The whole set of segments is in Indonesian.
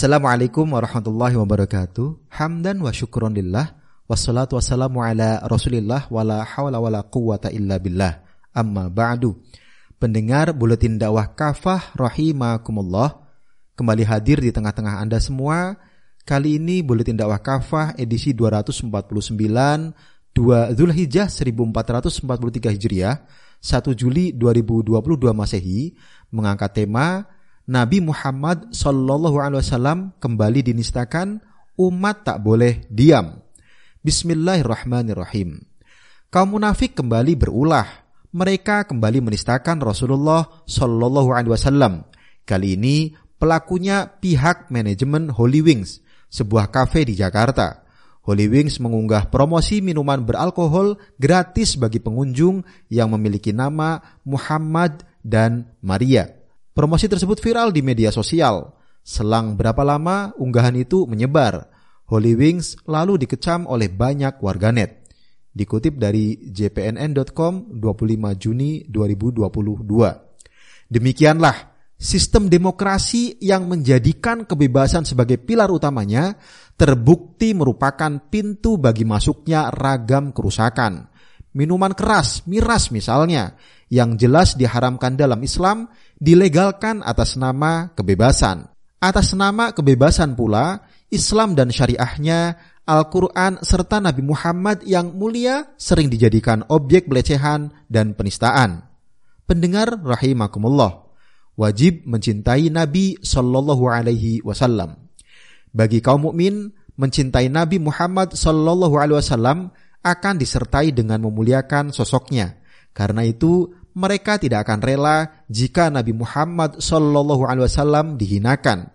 Assalamualaikum warahmatullahi wabarakatuh. Hamdan wa syukron lillah. Wassalatu wassalamu ala rasulillah wa la hawla wa la quwata illa billah. Amma ba'du. Pendengar Buletin Dakwah Kafah rahimakumullah. Kembali hadir di tengah-tengah Anda semua. Kali ini Buletin Dakwah Kafah edisi 249 2 Zulhijjah 1443 Hijriah 1 Juli 2022 Masehi mengangkat tema Nabi Muhammad Shallallahu Alaihi Wasallam kembali dinistakan, umat tak boleh diam. Bismillahirrahmanirrahim. Kaum munafik kembali berulah. Mereka kembali menistakan Rasulullah Shallallahu Alaihi Wasallam. Kali ini pelakunya pihak manajemen Holy Wings, sebuah kafe di Jakarta. Holy Wings mengunggah promosi minuman beralkohol gratis bagi pengunjung yang memiliki nama Muhammad dan Maria. Promosi tersebut viral di media sosial. Selang berapa lama unggahan itu menyebar. Holy Wings lalu dikecam oleh banyak warganet. Dikutip dari jpnn.com 25 Juni 2022. Demikianlah sistem demokrasi yang menjadikan kebebasan sebagai pilar utamanya terbukti merupakan pintu bagi masuknya ragam kerusakan. Minuman keras, miras misalnya, yang jelas diharamkan dalam Islam dilegalkan atas nama kebebasan. Atas nama kebebasan pula, Islam dan syariahnya, Al-Quran serta Nabi Muhammad yang mulia sering dijadikan objek pelecehan dan penistaan. Pendengar rahimakumullah, wajib mencintai Nabi Shallallahu Alaihi Wasallam. Bagi kaum mukmin, mencintai Nabi Muhammad Shallallahu Alaihi Wasallam akan disertai dengan memuliakan sosoknya. Karena itu, mereka tidak akan rela jika Nabi Muhammad Shallallahu Alaihi Wasallam dihinakan.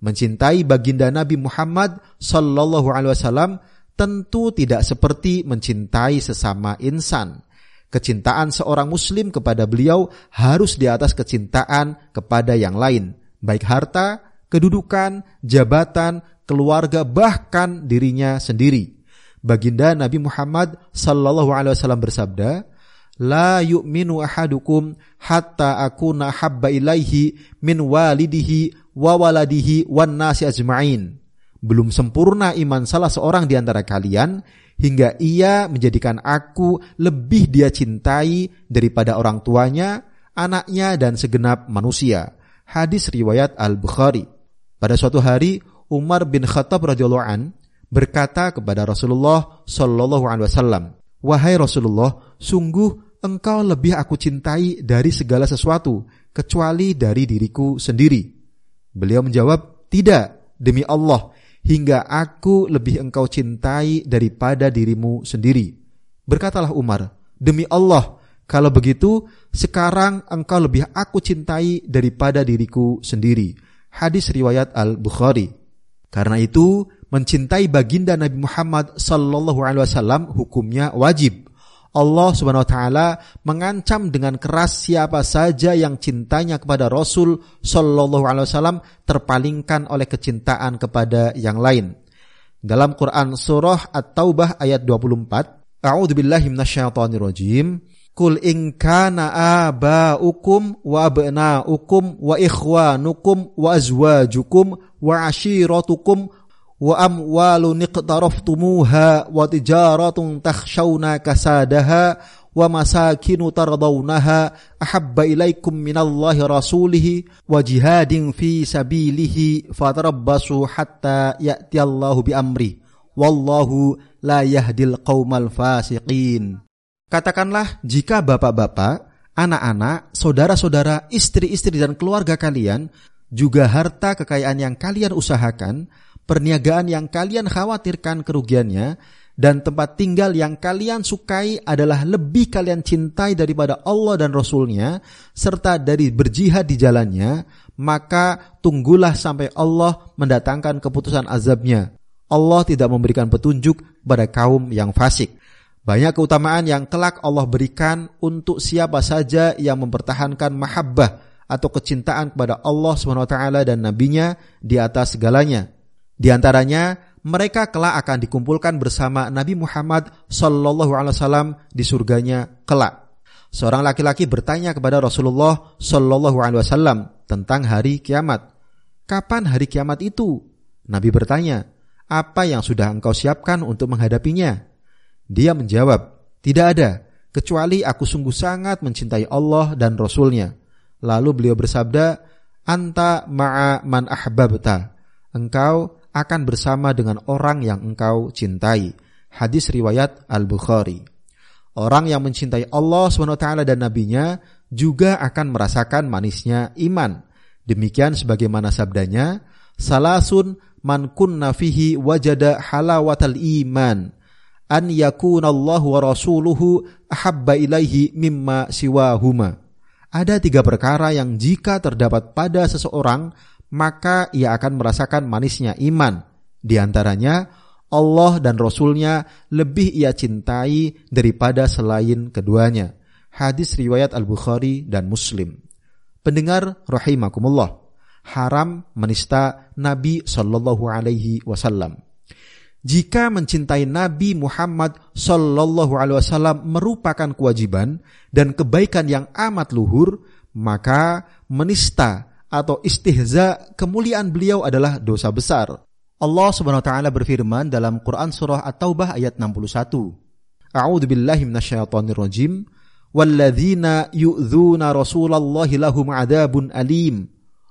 Mencintai baginda Nabi Muhammad Shallallahu Alaihi Wasallam tentu tidak seperti mencintai sesama insan. Kecintaan seorang Muslim kepada beliau harus di atas kecintaan kepada yang lain, baik harta, kedudukan, jabatan, keluarga, bahkan dirinya sendiri. Baginda Nabi Muhammad Sallallahu Alaihi Wasallam bersabda, La yu'minu ahadukum hatta akuna habba ilaihi min walidihi wa waladihi wan nasi ajma'in. Belum sempurna iman salah seorang di antara kalian hingga ia menjadikan aku lebih dia cintai daripada orang tuanya, anaknya dan segenap manusia. Hadis riwayat Al-Bukhari. Pada suatu hari Umar bin Khattab radhiyallahu an berkata kepada Rasulullah Shallallahu alaihi wasallam, "Wahai Rasulullah, sungguh engkau lebih aku cintai dari segala sesuatu, kecuali dari diriku sendiri. Beliau menjawab, tidak, demi Allah, hingga aku lebih engkau cintai daripada dirimu sendiri. Berkatalah Umar, demi Allah, kalau begitu, sekarang engkau lebih aku cintai daripada diriku sendiri. Hadis riwayat Al-Bukhari. Karena itu, mencintai baginda Nabi Muhammad sallallahu alaihi wasallam hukumnya wajib. Allah Subhanahu wa taala mengancam dengan keras siapa saja yang cintanya kepada Rasul sallallahu alaihi wasallam terpalingkan oleh kecintaan kepada yang lain. Dalam Quran surah At-Taubah ayat 24, A'udzu billahi minasyaitonir rajim. Kul in kana aba'ukum wa abna'ukum wa ikhwanukum wa azwajukum wa ashiratukum wa wa tijaratun takhshawna kasadaha wa masakinu tardawnaha ahabba ilaikum minallahi wa jihadin fi sabilihi fatarabbasu hatta bi amri. Wallahu la yahdil qaumal fasiqin. Katakanlah jika bapak-bapak, anak-anak, saudara-saudara, istri-istri dan keluarga kalian juga harta kekayaan yang kalian usahakan perniagaan yang kalian khawatirkan kerugiannya, dan tempat tinggal yang kalian sukai adalah lebih kalian cintai daripada Allah dan Rasulnya, serta dari berjihad di jalannya, maka tunggulah sampai Allah mendatangkan keputusan azabnya. Allah tidak memberikan petunjuk pada kaum yang fasik. Banyak keutamaan yang kelak Allah berikan untuk siapa saja yang mempertahankan mahabbah atau kecintaan kepada Allah SWT dan Nabi-Nya di atas segalanya. Di antaranya, mereka kelak akan dikumpulkan bersama Nabi Muhammad Sallallahu Alaihi Wasallam di surganya kelak. Seorang laki-laki bertanya kepada Rasulullah Sallallahu Alaihi Wasallam tentang hari kiamat. kapan hari kiamat itu? Nabi bertanya, apa yang sudah engkau siapkan untuk menghadapinya? Dia menjawab, tidak ada, kecuali aku sungguh sangat mencintai Allah dan Rasulnya. Lalu beliau bersabda, Anta ma'a man ahbabta. Engkau akan bersama dengan orang yang engkau cintai. Hadis riwayat Al-Bukhari. Orang yang mencintai Allah SWT dan Nabi-Nya juga akan merasakan manisnya iman. Demikian sebagaimana sabdanya, Salasun man kunna fihi wajada halawatal iman an yakunallahu wa rasuluhu ahabba ilaihi mimma siwahuma. Ada tiga perkara yang jika terdapat pada seseorang, maka ia akan merasakan manisnya iman. Di antaranya, Allah dan Rasulnya lebih ia cintai daripada selain keduanya. Hadis riwayat Al-Bukhari dan Muslim. Pendengar rahimakumullah, haram menista Nabi Shallallahu alaihi wasallam. Jika mencintai Nabi Muhammad Shallallahu alaihi wasallam merupakan kewajiban dan kebaikan yang amat luhur, maka menista atau istihza kemuliaan beliau adalah dosa besar. Allah Subhanahu wa taala berfirman dalam Quran surah At-Taubah ayat 61. A'udzu billahi minasyaitonir rajim. Walladzina yu'dzuna Rasulallahi lahum adzabun alim.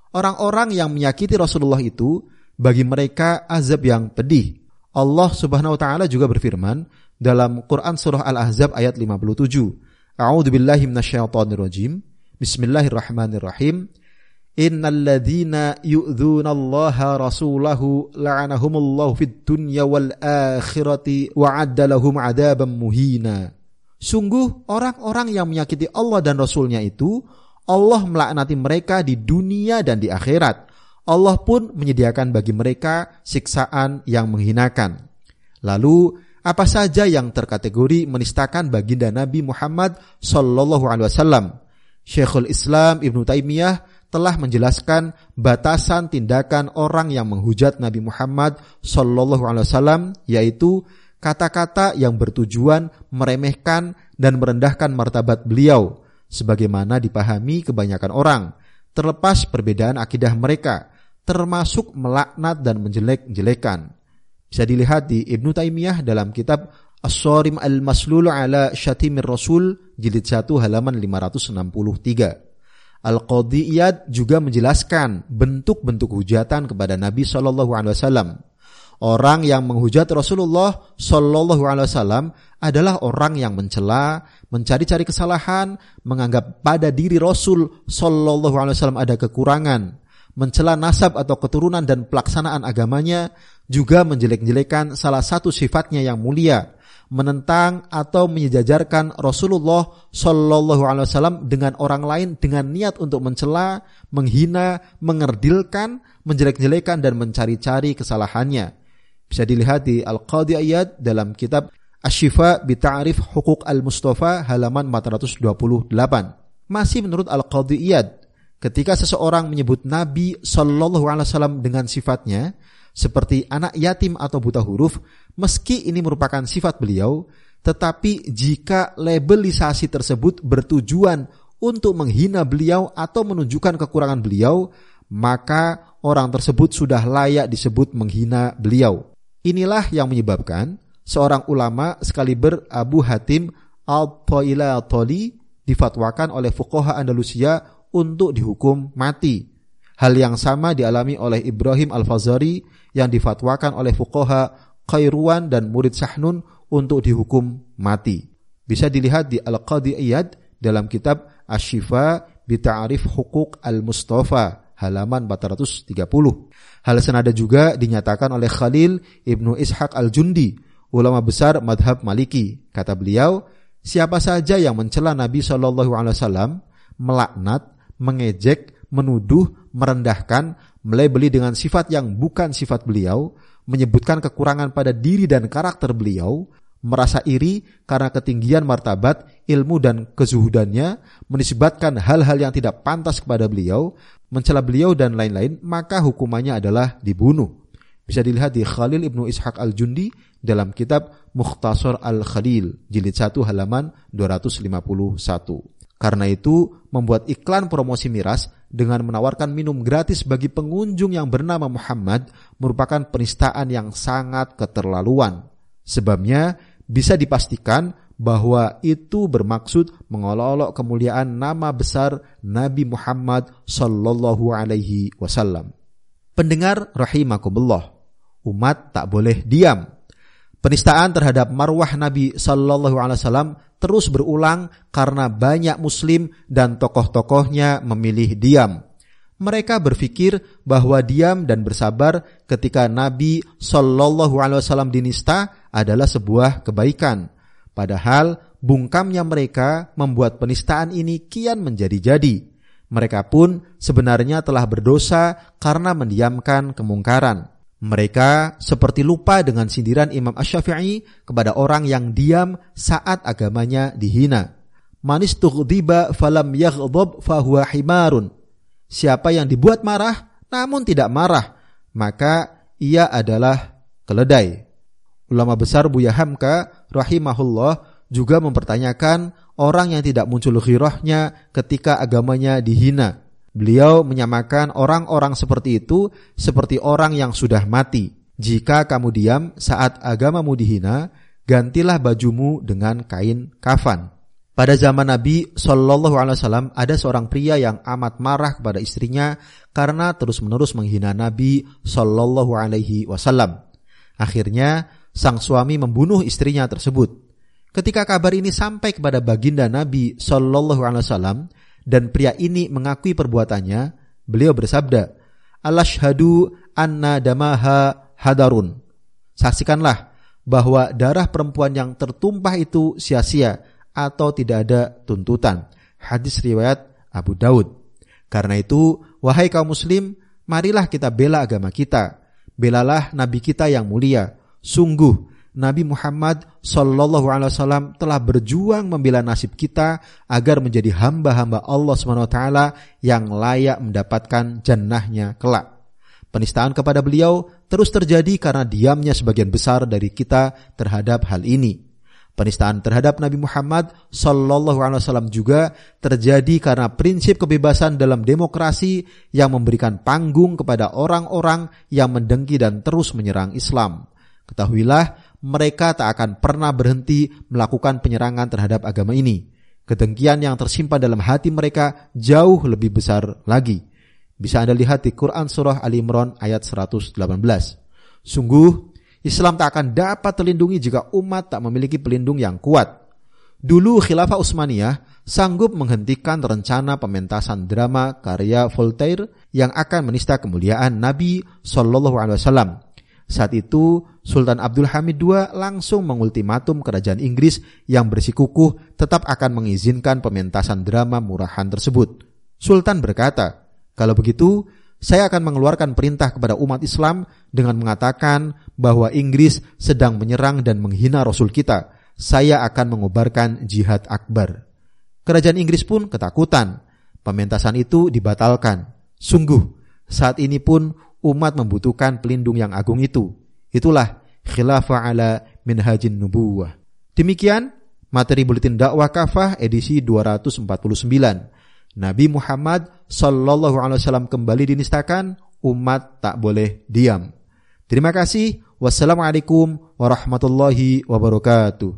Orang-orang yang menyakiti Rasulullah itu bagi mereka azab yang pedih. Allah Subhanahu wa taala juga berfirman dalam Quran surah Al-Ahzab ayat 57. A'udzu billahi minasyaitonir rajim. Bismillahirrahmanirrahim. Innal ladzina yu'dzunallaha rasulahu la'anahumullahu fid dunya wal akhirati wa lahum 'adaban muhina. Sungguh orang-orang yang menyakiti Allah dan Rasulnya itu Allah melaknati mereka di dunia dan di akhirat. Allah pun menyediakan bagi mereka siksaan yang menghinakan. Lalu apa saja yang terkategori menistakan baginda Nabi Muhammad Sallallahu Alaihi Wasallam? Syekhul Islam Ibnu Taimiyah telah menjelaskan batasan tindakan orang yang menghujat Nabi Muhammad Shallallahu Alaihi Wasallam, yaitu kata-kata yang bertujuan meremehkan dan merendahkan martabat beliau, sebagaimana dipahami kebanyakan orang, terlepas perbedaan akidah mereka, termasuk melaknat dan menjelek-jelekan. Bisa dilihat di Ibnu Taimiyah dalam kitab As-Sarim Al-Maslul ala Syatimir Rasul jilid 1 halaman 563. Al-Qadiyat juga menjelaskan bentuk-bentuk hujatan kepada Nabi Shallallahu Alaihi Wasallam. Orang yang menghujat Rasulullah Shallallahu Alaihi Wasallam adalah orang yang mencela, mencari-cari kesalahan, menganggap pada diri Rasul Shallallahu Alaihi Wasallam ada kekurangan, mencela nasab atau keturunan dan pelaksanaan agamanya, juga menjelek-jelekan salah satu sifatnya yang mulia, menentang atau menyejajarkan Rasulullah Shallallahu Alaihi Wasallam dengan orang lain dengan niat untuk mencela, menghina, mengerdilkan, menjelek-jelekan dan mencari-cari kesalahannya. Bisa dilihat di Al-Qadi Ayat dalam kitab Ashifa Bita'arif Hukuk Al-Mustafa halaman 428. Masih menurut Al-Qadi Iyad, ketika seseorang menyebut Nabi Shallallahu Alaihi Wasallam dengan sifatnya, seperti anak yatim atau buta huruf, meski ini merupakan sifat beliau, tetapi jika labelisasi tersebut bertujuan untuk menghina beliau atau menunjukkan kekurangan beliau, maka orang tersebut sudah layak disebut menghina beliau. Inilah yang menyebabkan seorang ulama sekaliber Abu Hatim Al-Tailatoli difatwakan oleh fuqaha Andalusia untuk dihukum mati. Hal yang sama dialami oleh Ibrahim Al-Fazari yang difatwakan oleh fuqaha Khairuan dan murid Sahnun untuk dihukum mati. Bisa dilihat di Al-Qadi Iyad dalam kitab Ashifa Bita'arif Hukuk Al-Mustafa halaman 430. Hal senada juga dinyatakan oleh Khalil Ibnu Ishaq Al-Jundi, ulama besar madhab Maliki. Kata beliau, siapa saja yang mencela Nabi Shallallahu Alaihi Wasallam, melaknat, mengejek, menuduh, merendahkan, melebeli dengan sifat yang bukan sifat beliau, menyebutkan kekurangan pada diri dan karakter beliau, merasa iri karena ketinggian martabat, ilmu dan kezuhudannya, menisbatkan hal-hal yang tidak pantas kepada beliau, mencela beliau dan lain-lain, maka hukumannya adalah dibunuh. Bisa dilihat di Khalil Ibnu Ishaq Al-Jundi dalam kitab Mukhtasar Al-Khalil, jilid 1 halaman 251. Karena itu, membuat iklan promosi miras dengan menawarkan minum gratis bagi pengunjung yang bernama Muhammad merupakan penistaan yang sangat keterlaluan. Sebabnya, bisa dipastikan bahwa itu bermaksud mengolok-olok kemuliaan nama besar Nabi Muhammad sallallahu alaihi wasallam. Pendengar rahimakumullah, umat tak boleh diam. Penistaan terhadap marwah Nabi sallallahu alaihi wasallam terus berulang karena banyak muslim dan tokoh-tokohnya memilih diam. Mereka berpikir bahwa diam dan bersabar ketika Nabi Shallallahu Alaihi Wasallam dinista adalah sebuah kebaikan. Padahal bungkamnya mereka membuat penistaan ini kian menjadi-jadi. Mereka pun sebenarnya telah berdosa karena mendiamkan kemungkaran. Mereka seperti lupa dengan sindiran Imam Ash-Syafi'i kepada orang yang diam saat agamanya dihina. Manis tughdiba falam yaghdab fahuwa himarun. Siapa yang dibuat marah namun tidak marah, maka ia adalah keledai. Ulama besar Buya Hamka rahimahullah juga mempertanyakan orang yang tidak muncul ghirahnya ketika agamanya dihina. Beliau menyamakan orang-orang seperti itu seperti orang yang sudah mati. Jika kamu diam saat agamamu dihina, gantilah bajumu dengan kain kafan. Pada zaman Nabi Shallallahu Alaihi Wasallam ada seorang pria yang amat marah kepada istrinya karena terus-menerus menghina Nabi Shallallahu Alaihi Wasallam. Akhirnya sang suami membunuh istrinya tersebut. Ketika kabar ini sampai kepada baginda Nabi Shallallahu Alaihi Wasallam, dan pria ini mengakui perbuatannya, beliau bersabda, Alashhadu anna damaha hadarun. Saksikanlah bahwa darah perempuan yang tertumpah itu sia-sia atau tidak ada tuntutan. Hadis riwayat Abu Daud. Karena itu, wahai kaum muslim, marilah kita bela agama kita. Belalah nabi kita yang mulia. Sungguh, Nabi Muhammad Shallallahu Alaihi Wasallam telah berjuang membela nasib kita agar menjadi hamba-hamba Allah Swt yang layak mendapatkan jannahnya kelak. Penistaan kepada beliau terus terjadi karena diamnya sebagian besar dari kita terhadap hal ini. Penistaan terhadap Nabi Muhammad Shallallahu Alaihi Wasallam juga terjadi karena prinsip kebebasan dalam demokrasi yang memberikan panggung kepada orang-orang yang mendengki dan terus menyerang Islam. Ketahuilah mereka tak akan pernah berhenti melakukan penyerangan terhadap agama ini. Kedengkian yang tersimpan dalam hati mereka jauh lebih besar lagi. Bisa Anda lihat di Quran Surah Ali Imran ayat 118. Sungguh, Islam tak akan dapat terlindungi jika umat tak memiliki pelindung yang kuat. Dulu Khilafah Utsmaniyah sanggup menghentikan rencana pementasan drama karya Voltaire yang akan menista kemuliaan Nabi Shallallahu Alaihi Wasallam saat itu, Sultan Abdul Hamid II langsung mengultimatum kerajaan Inggris yang bersikukuh tetap akan mengizinkan pementasan drama murahan tersebut. Sultan berkata, kalau begitu, saya akan mengeluarkan perintah kepada umat Islam dengan mengatakan bahwa Inggris sedang menyerang dan menghina Rasul kita. Saya akan mengobarkan jihad akbar. Kerajaan Inggris pun ketakutan. Pementasan itu dibatalkan. Sungguh, saat ini pun umat membutuhkan pelindung yang agung itu. Itulah khilafah ala minhajin nubuwah. Demikian materi buletin dakwah kafah edisi 249. Nabi Muhammad sallallahu alaihi wasallam kembali dinistakan, umat tak boleh diam. Terima kasih. Wassalamualaikum warahmatullahi wabarakatuh.